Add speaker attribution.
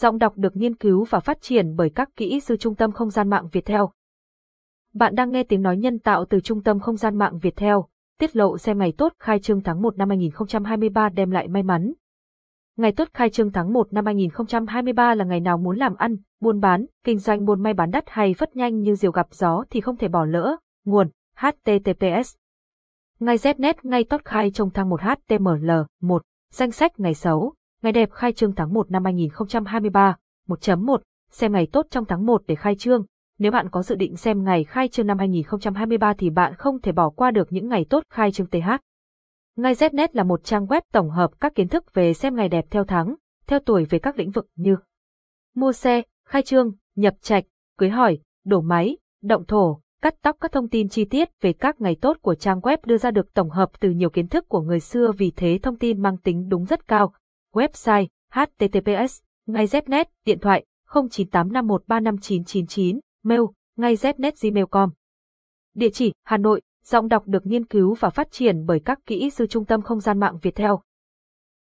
Speaker 1: Giọng đọc được nghiên cứu và phát triển bởi các kỹ sư Trung tâm Không gian mạng Việt Theo. Bạn đang nghe tiếng nói nhân tạo từ Trung tâm Không gian mạng Việt Theo, tiết lộ xem ngày tốt khai trương tháng 1 năm 2023 đem lại may mắn. Ngày tốt khai trương tháng 1 năm 2023 là ngày nào muốn làm ăn, buôn bán, kinh doanh buôn may bán đắt hay phất nhanh như diều gặp gió thì không thể bỏ lỡ. Nguồn HTTPS Ngày Znet ngay tốt khai trong tháng 1 HTML 1 Danh sách ngày xấu Ngày đẹp khai trương tháng 1 năm 2023, 1.1, xem ngày tốt trong tháng 1 để khai trương. Nếu bạn có dự định xem ngày khai trương năm 2023 thì bạn không thể bỏ qua được những ngày tốt khai trương TH. Ngay Znet là một trang web tổng hợp các kiến thức về xem ngày đẹp theo tháng, theo tuổi về các lĩnh vực như mua xe, khai trương, nhập trạch, cưới hỏi, đổ máy, động thổ, cắt tóc các thông tin chi tiết về các ngày tốt của trang web đưa ra được tổng hợp từ nhiều kiến thức của người xưa vì thế thông tin mang tính đúng rất cao, Website https ngay znet điện thoại 0985135999 mail, ngay znet gmail.com Địa chỉ, Hà Nội, Giọng đọc được nghiên cứu và phát triển bởi các kỹ sư Trung tâm Không gian mạng Việt Theo.